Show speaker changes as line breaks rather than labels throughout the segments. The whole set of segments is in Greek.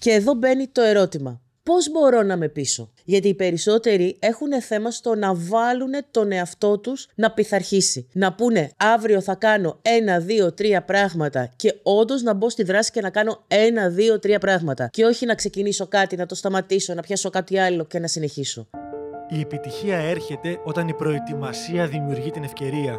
Και εδώ μπαίνει το ερώτημα. Πώς μπορώ να με πείσω; Γιατί οι περισσότεροι έχουν θέμα στο να βάλουν τον εαυτό τους να πειθαρχήσει. Να πούνε αύριο θα κάνω ένα, δύο, τρία πράγματα και όντως να μπω στη δράση και να κάνω ένα, δύο, τρία πράγματα. Και όχι να ξεκινήσω κάτι, να το σταματήσω, να πιάσω κάτι άλλο και να συνεχίσω.
Η επιτυχία έρχεται όταν η προετοιμασία δημιουργεί την ευκαιρία.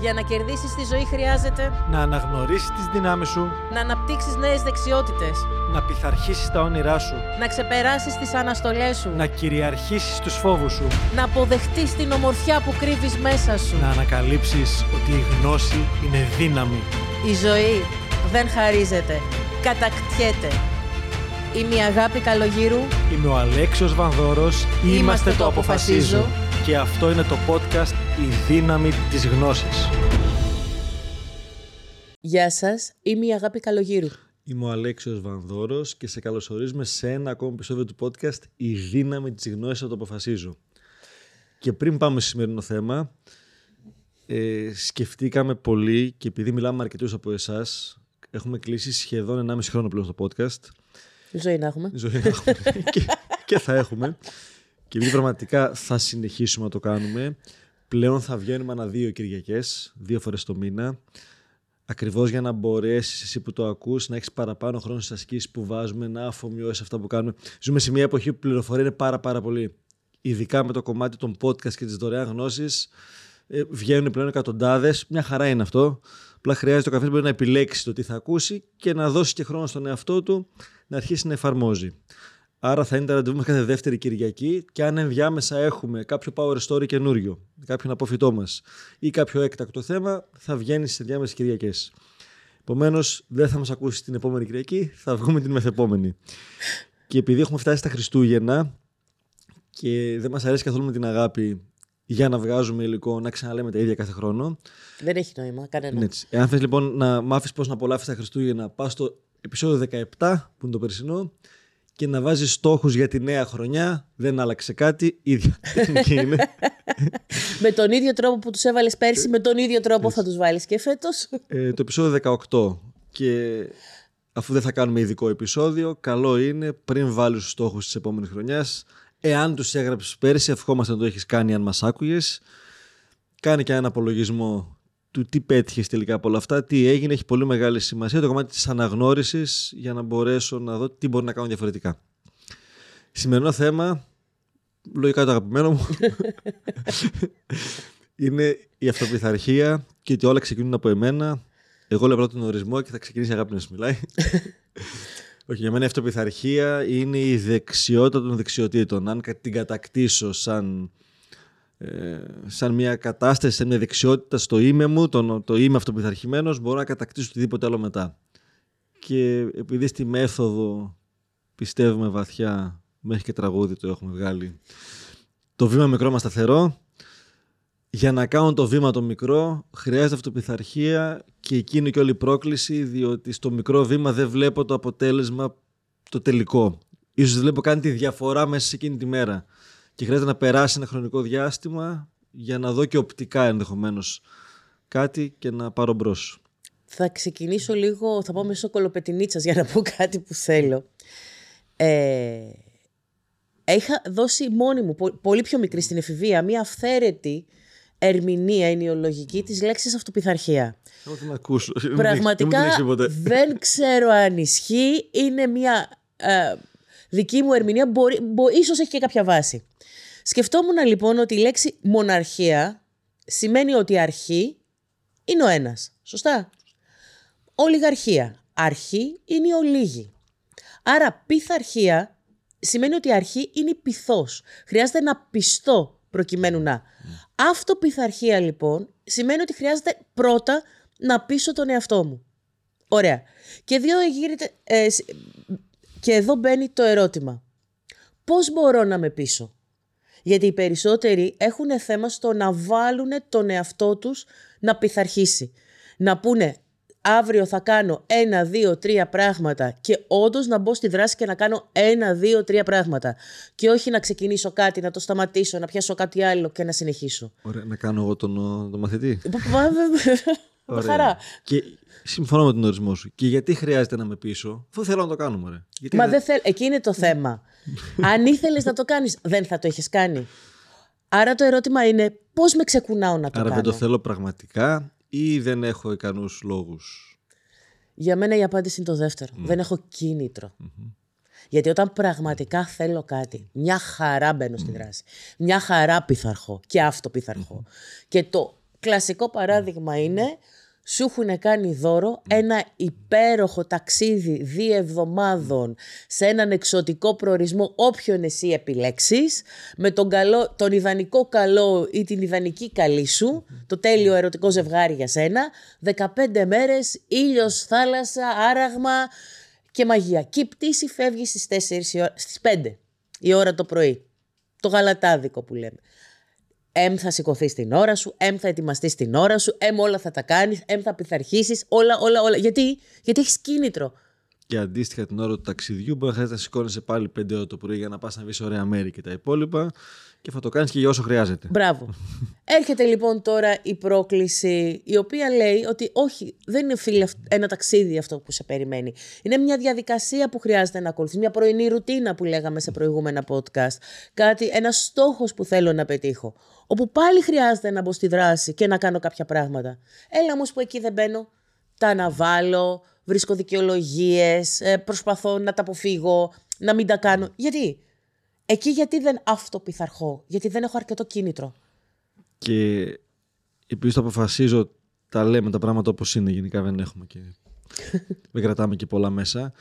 Για να κερδίσεις τη ζωή χρειάζεται
Να αναγνωρίσεις τις δυνάμεις σου,
να αναπτύξεις νέες δεξιότητες,
να πειθαρχήσεις τα όνειρά σου,
να ξεπεράσεις τις αναστολές σου,
να κυριαρχήσεις τους φόβους σου,
να αποδεχτείς την ομορφιά που κρύβεις μέσα σου.
να ανακαλύψεις ότι η γνώση είναι δύναμη.
Η ζωή δεν χαρίζεται, κατακτιέται. Είμαι η Αγάπη Καλογύρου.
Είμαι ο Αλέξιος Βανδόρος,
Είμαστε το Αποφασίζω.
Και αυτό είναι το podcast «Η δύναμη της γνώσης».
Γεια σας, είμαι η Αγάπη Καλογύρου.
Είμαι ο Αλέξιος Βανδόρος και σε καλωσορίζουμε σε ένα ακόμα επεισόδιο του podcast «Η δύναμη της γνώσης θα το αποφασίζω». Και πριν πάμε στο σημερινό θέμα, ε, σκεφτήκαμε πολύ και επειδή μιλάμε με αρκετούς από εσάς, έχουμε κλείσει σχεδόν 1,5 χρόνο πλέον στο podcast.
Ζωή να έχουμε.
Ζωή να έχουμε και, και θα έχουμε. Και επειδή πραγματικά θα συνεχίσουμε να το κάνουμε, πλέον θα βγαίνουμε ανά δύο Κυριακές, δύο φορές το μήνα, ακριβώς για να μπορέσεις εσύ που το ακούς να έχεις παραπάνω χρόνο στις ασκήσεις που βάζουμε, να αφομοιώσεις αυτά που κάνουμε. Ζούμε σε μια εποχή που η πληροφορία είναι πάρα πάρα πολύ. Ειδικά με το κομμάτι των podcast και της δωρεάν γνώσης, ε, βγαίνουν πλέον εκατοντάδες. Μια χαρά είναι αυτό. Απλά χρειάζεται ο καθένας μπορεί να επιλέξει το τι θα ακούσει και να δώσει και χρόνο στον εαυτό του να αρχίσει να εφαρμόζει. Άρα θα είναι τα ραντεβού μας κάθε δεύτερη Κυριακή και αν ενδιάμεσα έχουμε κάποιο power story καινούριο, κάποιον αποφυτό μας ή κάποιο έκτακτο θέμα, θα βγαίνει στις ενδιάμεσες Κυριακές. Επομένως, δεν θα μας ακούσεις την επόμενη Κυριακή, θα βγούμε την μεθεπόμενη. και επειδή έχουμε φτάσει στα Χριστούγεννα και δεν μας αρέσει καθόλου με την αγάπη για να βγάζουμε υλικό, να ξαναλέμε τα ίδια κάθε χρόνο.
Δεν έχει νόημα, κανένα.
Είναι έτσι. Εάν θες λοιπόν να μάθεις πώς να απολαύσεις τα Χριστούγεννα, πας στο επεισόδιο 17, που είναι το περσινό, και να βάζεις στόχους για τη νέα χρονιά. Δεν άλλαξε κάτι, ίδια τεχνική είναι.
με τον ίδιο τρόπο που τους έβαλες πέρσι, με τον ίδιο τρόπο θα τους βάλεις και φέτος.
Ε, το επεισόδιο 18. Και αφού δεν θα κάνουμε ειδικό επεισόδιο, καλό είναι πριν βάλεις τους στόχους της επόμενης χρονιάς, εάν τους έγραψες πέρσι, ευχόμαστε να το έχεις κάνει αν μας άκουγες. Κάνε και ένα απολογισμό του τι πέτυχες τελικά από όλα αυτά, τι έγινε, έχει πολύ μεγάλη σημασία το κομμάτι της αναγνώρισης για να μπορέσω να δω τι μπορεί να κάνω διαφορετικά. Σημερινό θέμα, λογικά το αγαπημένο μου, είναι η αυτοπιθαρχία και ότι όλα ξεκινούν από εμένα. Εγώ λέω πρώτα τον ορισμό και θα ξεκινήσει η αγάπη να σου μιλάει. Όχι, για μένα η αυτοπιθαρχία είναι η δεξιότητα των δεξιοτήτων. Αν την κατακτήσω σαν, ε, σαν μια κατάσταση, σαν μια δεξιότητα στο είμαι μου, το, το είμαι αυτοπιθαρχημένος, μπορώ να κατακτήσω οτιδήποτε άλλο μετά. Και επειδή στη μέθοδο πιστεύουμε βαθιά, μέχρι και τραγούδι το έχουμε βγάλει, το βήμα μικρό μας σταθερό, για να κάνω το βήμα το μικρό χρειάζεται αυτοπιθαρχία και εκείνη και όλη η πρόκληση διότι στο μικρό βήμα δεν βλέπω το αποτέλεσμα το τελικό. Ίσως δεν βλέπω καν τη διαφορά μέσα σε εκείνη τη μέρα και χρειάζεται να περάσει ένα χρονικό διάστημα για να δω και οπτικά ενδεχομένως κάτι και να πάρω μπρος.
Θα ξεκινήσω λίγο, θα πάω μέσω κολοπετινίτσας για να πω κάτι που θέλω. Ε, είχα δώσει μόνη μου, πολύ πιο μικρή στην εφηβεία, μία αυθαίρετη ερμηνεία ενοιολογική της λέξης αυτοπιθαρχία.
Εγώ την ακούσω.
Πραγματικά δεν ξέρω αν ισχύει. Είναι μια ε, δική μου ερμηνεία. Μπορεί, μπο, ίσως έχει και κάποια βάση. Σκεφτόμουν λοιπόν ότι η λέξη μοναρχία σημαίνει ότι η αρχή είναι ο ένας. Σωστά; Ολιγαρχία. Αρχή είναι η ολίγη. Άρα πειθαρχία σημαίνει ότι η αρχή είναι η πειθός. Χρειάζεται να πιστώ προκειμένου να. Αυτοπιθαρχία λοιπόν σημαίνει ότι χρειάζεται πρώτα να πείσω τον εαυτό μου. Ωραία. Και, δύο γίνεται, ε, και εδώ μπαίνει το ερώτημα. Πώς μπορώ να με πείσω; Γιατί οι περισσότεροι έχουν θέμα στο να βάλουν τον εαυτό τους να πειθαρχήσει. Να πούνε αύριο θα κάνω ένα, δύο, τρία πράγματα και όντως να μπω στη δράση και να κάνω ένα, δύο, τρία πράγματα. Και όχι να ξεκινήσω κάτι, να το σταματήσω, να πιάσω κάτι άλλο και να συνεχίσω.
Ωραία, να κάνω εγώ τον, τον μαθητή.
Με χαρά.
Και συμφωνώ με τον ορισμό σου. Και γιατί χρειάζεται να με πείσω, αφού θέλω να το κάνουμε. Ρε. Γιατί
Μα δεν θέλ... εκεί είναι το θέμα. Αν ήθελες να το κάνεις, δεν θα το είχε κάνει. Άρα το ερώτημα είναι πώς με ξεκουνάω να το
Άρα
κάνω.
δεν το θέλω πραγματικά ή δεν έχω ικανούς λόγους;
Για μένα η απάντηση είναι το δεύτερο. Δεν έχω κίνητρο. Γιατί όταν πραγματικά θέλω κάτι, μια χαρά μπαίνω στη δράση. Μια χαρά πειθαρχώ και αυτοπειθαρχώ. Και το κλασικό παράδειγμα είναι σου έχουν κάνει δώρο ένα υπέροχο ταξίδι δύο εβδομάδων σε έναν εξωτικό προορισμό όποιον εσύ επιλέξεις με τον, καλό, τον ιδανικό καλό ή την ιδανική καλή σου το τέλειο ερωτικό ζευγάρι για σένα 15 μέρες, ήλιος, θάλασσα, άραγμα και μαγεία. Και η πτήση φεύγει στις 4 η ώρα, στις 5 η ώρα το πρωί. Το γαλατάδικο που λέμε. Εμ θα σηκωθείς την ώρα σου, εμ θα ετοιμαστείς την ώρα σου, εμ όλα θα τα κάνεις, εμ θα πειθαρχήσεις, όλα, όλα, όλα. Γιατί, Γιατί έχεις κίνητρο.
Και αντίστοιχα την ώρα του ταξιδιού μπορεί να χρειάζεται να σηκώνεσαι πάλι 5 ώρα το πρωί για να πας να βρεις ωραία μέρη και τα υπόλοιπα. Και θα το κάνεις και για όσο χρειάζεται.
Μπράβο. Έρχεται λοιπόν τώρα η πρόκληση η οποία λέει ότι όχι, δεν είναι φίλε ένα ταξίδι αυτό που σε περιμένει. Είναι μια διαδικασία που χρειάζεται να ακολουθείς, μια πρωινή ρουτίνα που λέγαμε σε προηγούμενα podcast. Κάτι, ένας στόχος που θέλω να πετύχω. Όπου πάλι χρειάζεται να μπω στη δράση και να κάνω κάποια πράγματα. Έλα όμως που εκεί δεν μπαίνω, τα αναβάλω, βρίσκω δικαιολογίες, προσπαθώ να τα αποφύγω, να μην τα κάνω. Γιατί; Εκεί γιατί δεν αυτοπιθαρχώ, γιατί δεν έχω αρκετό κίνητρο.
Και επειδή το αποφασίζω, τα λέμε τα πράγματα όπως είναι, γενικά δεν έχουμε και δεν κρατάμε και πολλά μέσα.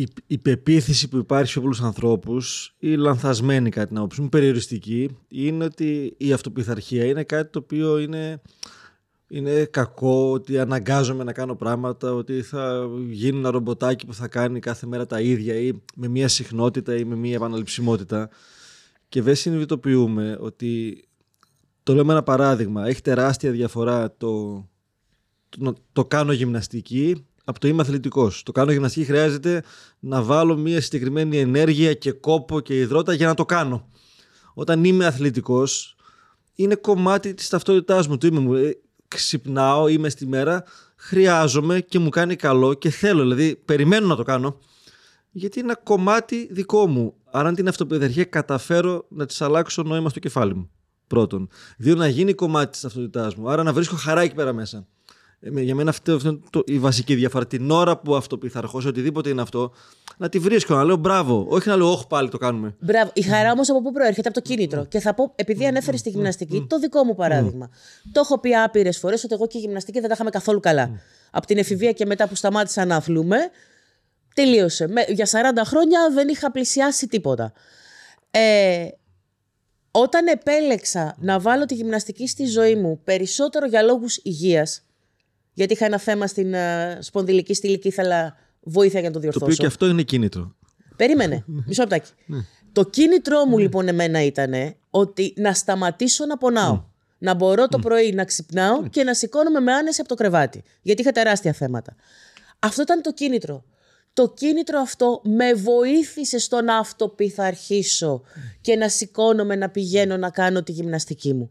Η, η πεποίθηση που υπάρχει σε πολλούς ανθρώπους, ή λανθασμένη κάτι να μου, περιοριστική, είναι ότι η αυτοπιθαρχία είναι κάτι το οποίο είναι είναι κακό, ότι αναγκάζομαι να κάνω πράγματα, ότι θα γίνει ένα ρομποτάκι που θα κάνει κάθε μέρα τα ίδια ή με μία συχνότητα ή με μία επαναληψιμότητα. Και δεν συνειδητοποιούμε ότι, το λέμε ένα παράδειγμα, έχει τεράστια διαφορά το, το, το κάνω γυμναστική από το είμαι αθλητικός. Το κάνω γυμναστική χρειάζεται να βάλω μία συγκεκριμένη ενέργεια και κόπο και υδρότα για να το κάνω. Όταν είμαι αθλητικός, είναι κομμάτι της ταυτότητάς μου, του είμαι μου ξυπνάω, είμαι στη μέρα, χρειάζομαι και μου κάνει καλό και θέλω, δηλαδή περιμένω να το κάνω, γιατί είναι ένα κομμάτι δικό μου. Άρα, αν την αυτοπιθαρχία καταφέρω να της αλλάξω νόημα στο κεφάλι μου. Πρώτον. Δύο, να γίνει κομμάτι της ταυτότητάς μου. Άρα, να βρίσκω χαρά εκεί πέρα μέσα. Ε, για μένα αυτή είναι η βασική διαφορά. Την ώρα που αυτοπιθαρχώ, οτιδήποτε είναι αυτό, να τη βρίσκω, να λέω μπράβο. Όχι να λέω, Όχι, πάλι το κάνουμε.
Μπράβο. Η χαρά όμως από πού προέρχεται, από το κίνητρο. Και θα πω, επειδή ανέφερε τη γυμναστική, το δικό μου παράδειγμα. Το έχω πει άπειρες φορές ότι εγώ και η γυμναστική δεν τα είχαμε καθόλου καλά. Από την εφηβεία και μετά που σταμάτησα να αθλούμε, τελείωσε. Για 40 χρόνια δεν είχα πλησιάσει τίποτα. Ε, όταν επέλεξα να βάλω τη γυμναστική στη ζωή μου περισσότερο για λόγους υγείας, γιατί είχα ένα θέμα στην uh, σπονδυλική στήλη και ήθελα βοήθεια για να το διορθώσω.
Το οποίο και αυτό είναι κίνητρο.
Περίμενε, μισό λεπτάκι. Ναι. Το κίνητρό μου ναι. λοιπόν εμένα ήταν ότι να σταματήσω να πονάω. Ναι. Να μπορώ το πρωί να ξυπνάω και να σηκώνομαι με άνεση από το κρεβάτι. Γιατί είχα τεράστια θέματα. Αυτό ήταν το κίνητρο. Το κίνητρο αυτό με βοήθησε στο να αυτοπιθαρχήσω και να σηκώνομαι να πηγαίνω να κάνω τη γυμναστική μου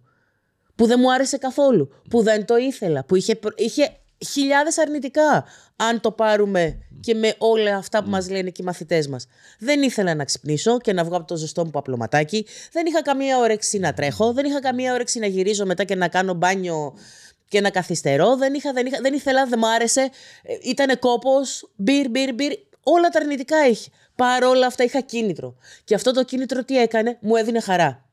που δεν μου άρεσε καθόλου, που δεν το ήθελα, που είχε, είχε χιλιάδες αρνητικά, αν το πάρουμε και με όλα αυτά που μας λένε και οι μαθητές μας. Δεν ήθελα να ξυπνήσω και να βγω από το ζεστό μου παπλωματάκι, δεν είχα καμία όρεξη να τρέχω, δεν είχα καμία όρεξη να γυρίζω μετά και να κάνω μπάνιο και να καθυστερώ, δεν, είχα, δεν, είχα, δεν ήθελα, δεν μου άρεσε, ήτανε κόπος, μπυρ, μπυρ, μπυρ, όλα τα αρνητικά είχε. Παρ' όλα αυτά είχα κίνητρο. Και αυτό το κίνητρο τι έκανε, μου έδινε χαρά.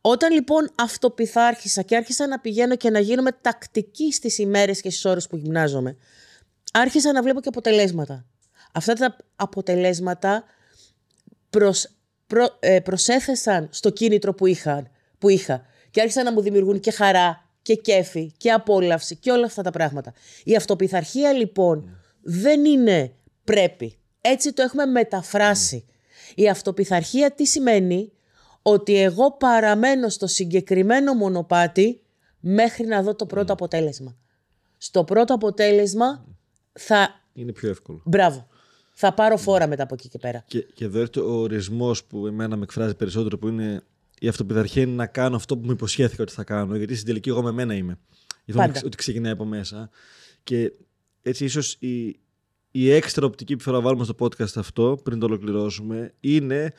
Όταν λοιπόν αυτοπιθάρχησα και άρχισα να πηγαίνω και να γίνομαι τακτική στις ημέρες και στις ώρες που γυμνάζομαι, άρχισα να βλέπω και αποτελέσματα. Αυτά τα αποτελέσματα προσ, προ, ε, προσέθεσαν στο κίνητρο που είχα, που είχα και άρχισαν να μου δημιουργούν και χαρά και κέφι και απόλαυση και όλα αυτά τα πράγματα. Η αυτοπιθαρχία λοιπόν δεν είναι πρέπει. Έτσι το έχουμε μεταφράσει. Η αυτοπιθαρχία τι σημαίνει; Ότι εγώ παραμένω στο συγκεκριμένο μονοπάτι μέχρι να δω το πρώτο αποτέλεσμα. στο πρώτο αποτέλεσμα θα.
Είναι πιο εύκολο.
Μπράβο. Θα πάρω φόρα μετά από εκεί και πέρα.
Και, και εδώ έρχεται ο ορισμός που εμένα με εκφράζει περισσότερο, που είναι η αυτοπιθαρχία είναι να κάνω αυτό που μου υποσχέθηκα ότι θα κάνω. Γιατί στην τελική εγώ με μένα είμαι. Γιατί ότι ξεκινάει από μέσα. Και έτσι ίσως η, η έξτρα οπτική που θέλω να βάλουμε στο podcast αυτό, πριν το ολοκληρώσουμε, είναι.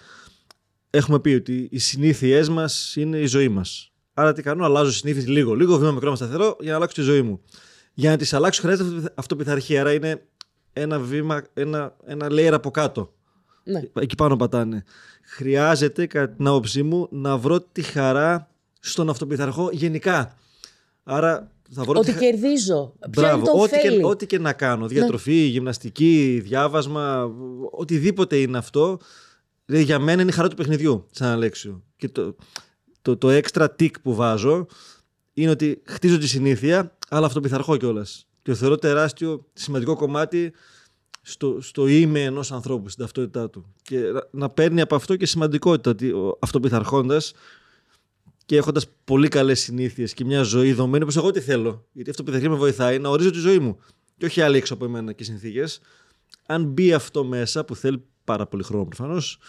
Έχουμε πει ότι οι συνήθειές μας είναι η ζωή μας. Άρα τι κάνω, αλλάζω συνήθειες λίγο, λίγο βήμα μικρό με σταθερό για να αλλάξω τη ζωή μου. Για να τις αλλάξω χρειάζεται αυτοπιθαρχία. Άρα είναι ένα βήμα, ένα, ένα layer από κάτω. Ναι. Εκεί πάνω πατάνε. Χρειάζεται, κατά την άποψή μου, να βρω τη χαρά στον αυτοπιθαρχό γενικά. Άρα θα βρω
ότι
τη...
κερδίζω.
Μπράβο, το ό,τι, και, ό,τι και να κάνω. Ναι. Διατροφή, γυμναστική, διάβασμα, οτιδήποτε είναι αυτό. Δηλαδή για μένα είναι η χαρά του παιχνιδιού, σαν Αλέξιο. Και το, το, το extra tick που βάζω είναι ότι χτίζω τη συνήθεια, αλλά αυτοπιθαρχώ κιόλας. Και θεωρώ τεράστιο σημαντικό κομμάτι στο, στο είμαι ενός ανθρώπου, στην ταυτότητά του. Και να παίρνει από αυτό και σημαντικότητα ότι αυτοπιθαρχώντας και έχοντας πολύ καλές συνήθειες και μια ζωή δομένη όπως εγώ τι θέλω. Γιατί αυτό που με βοηθάει να ορίζω τη ζωή μου. Και όχι άλλοι έξω από εμένα και συνθήκες. Αν μπει αυτό μέσα, που θέλει πάρα πολύ χρόνο προφανώς,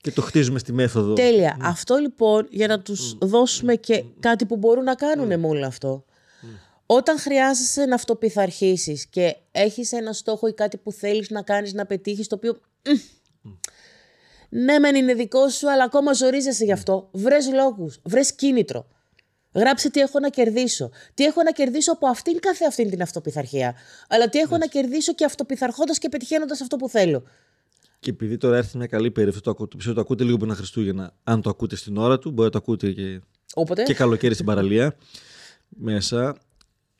και το χτίζουμε στη μέθοδο.
Τέλεια. Mm. Αυτό λοιπόν για να τους mm. δώσουμε και κάτι που μπορούν να κάνουν mm. με όλο αυτό. Όταν χρειάζεσαι να αυτοπιθαρχήσεις και έχεις ένα στόχο ή κάτι που θέλεις να κάνεις, να πετύχεις, το οποίο... Ναι, μεν είναι δικό σου, αλλά ακόμα ζορίζεσαι γι' αυτό. Βρες λόγους, βρες κίνητρο. Γράψε τι έχω να κερδίσω. Τι έχω να κερδίσω από αυτήν καθε αυτήν την αυτοπιθαρχία. Αλλά τι έχω να κερδίσω και αυτοπιθαρχώντας και πετυχαίνοντας αυτό που θέλω.
Και επειδή τώρα έρθει μια καλή περίοδο, το, το, το ακούτε λίγο πριν Χριστούγεννα. Αν το ακούτε στην ώρα του, μπορεί να το ακούτε και,
Όποτε.
και καλοκαίρι στην παραλία. Μέσα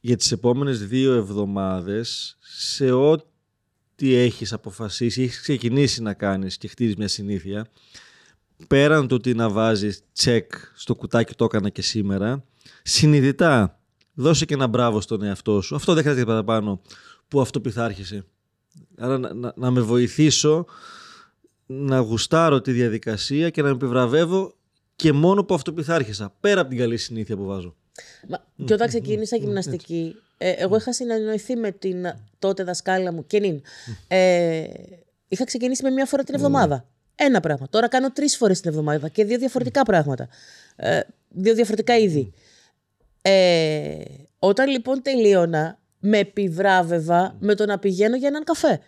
για τις επόμενες δύο εβδομάδες σε ό,τι έχεις αποφασίσει, έχεις ξεκινήσει να κάνεις και χτίζεις μια συνήθεια, πέραν το ότι να βάζεις τσεκ στο κουτάκι το έκανα και σήμερα, συνειδητά δώσε και ένα μπράβο στον εαυτό σου. Αυτό δεν χρειάζεται παραπάνω που αυτό πειθάρχησε. Άρα να, να, με βοηθήσω να γουστάρω τη διαδικασία και να με επιβραβεύω και μόνο που αυτό πειθάρχησα, πέρα από την καλή συνήθεια που βάζω.
Μα, και όταν ξεκίνησα γυμναστική, ε, εγώ είχα συνεννοηθεί με την τότε δασκάλα μου, Κενίν. Ε, είχα ξεκινήσει με μία φορά την εβδομάδα. Ένα πράγμα. Τώρα κάνω τρεις φορές την εβδομάδα και δύο διαφορετικά πράγματα. Ε, δύο διαφορετικά είδη. Ε, όταν λοιπόν τελείωνα, με επιβράβευα με το να πηγαίνω για έναν καφέ.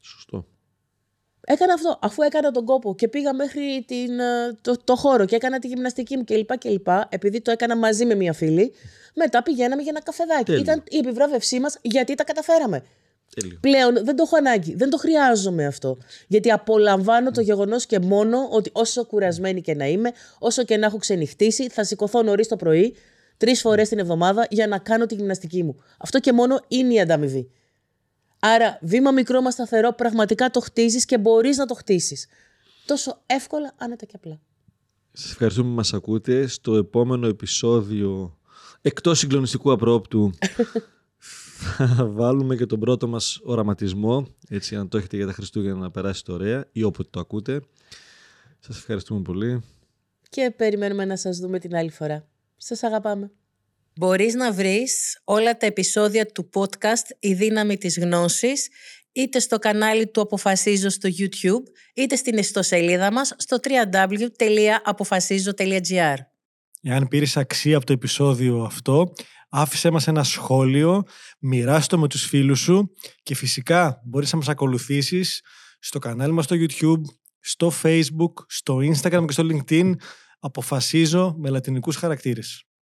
Σωστό.
Έκανα αυτό. Αφού έκανα τον κόπο και πήγα μέχρι την, ε, το, το χώρο και έκανα τη γυμναστική μου κλπ. κλπ επειδή το έκανα μαζί με μία φίλη, μετά πηγαίναμε για ένα καφεδάκι. Τέλειο. Ήταν η επιβράβευσή μας γιατί τα καταφέραμε.
Τέλειο.
Πλέον δεν το έχω ανάγκη. Δεν το χρειάζομαι αυτό. Γιατί απολαμβάνω το γεγονός και μόνο ότι όσο κουρασμένη και να είμαι, όσο και να έχω ξενυχτήσει, θα σηκωθώ νωρίς το πρωί, τρεις φορές την εβδομάδα για να κάνω τη γυμναστική μου. Αυτό και μόνο είναι η ανταμοιβή. Άρα, βήμα μικρό μα σταθερό, πραγματικά το χτίζεις και μπορείς να το χτίσεις. Τόσο εύκολα, άνετα και απλά.
Σας ευχαριστούμε που μας ακούτε. Στο επόμενο επεισόδιο, εκτός συγκλονιστικού απρόπτου, θα βάλουμε και τον πρώτο μας οραματισμό. Έτσι, αν το έχετε για τα Χριστούγεννα να περάσετε ωραία ή όποτε το ακούτε. Σας ευχαριστούμε πολύ.
Και περιμένουμε να σας δούμε την άλλη φορά. Σας αγαπάμε. Μπορείς να βρεις όλα τα επεισόδια του podcast «Η δύναμη της γνώσης» είτε στο κανάλι του Αποφασίζω στο YouTube, είτε στην ιστοσελίδα μας στο www.apofasizo.gr
Εάν πήρες αξία από το επεισόδιο αυτό, άφησέ μας ένα σχόλιο, μοιράστο με τους φίλους σου και φυσικά μπορείς να μας ακολουθήσεις στο κανάλι μας στο YouTube, στο Facebook, στο Instagram και στο LinkedIn. Αποφασίζω με λατινικούς χαρακτήρες.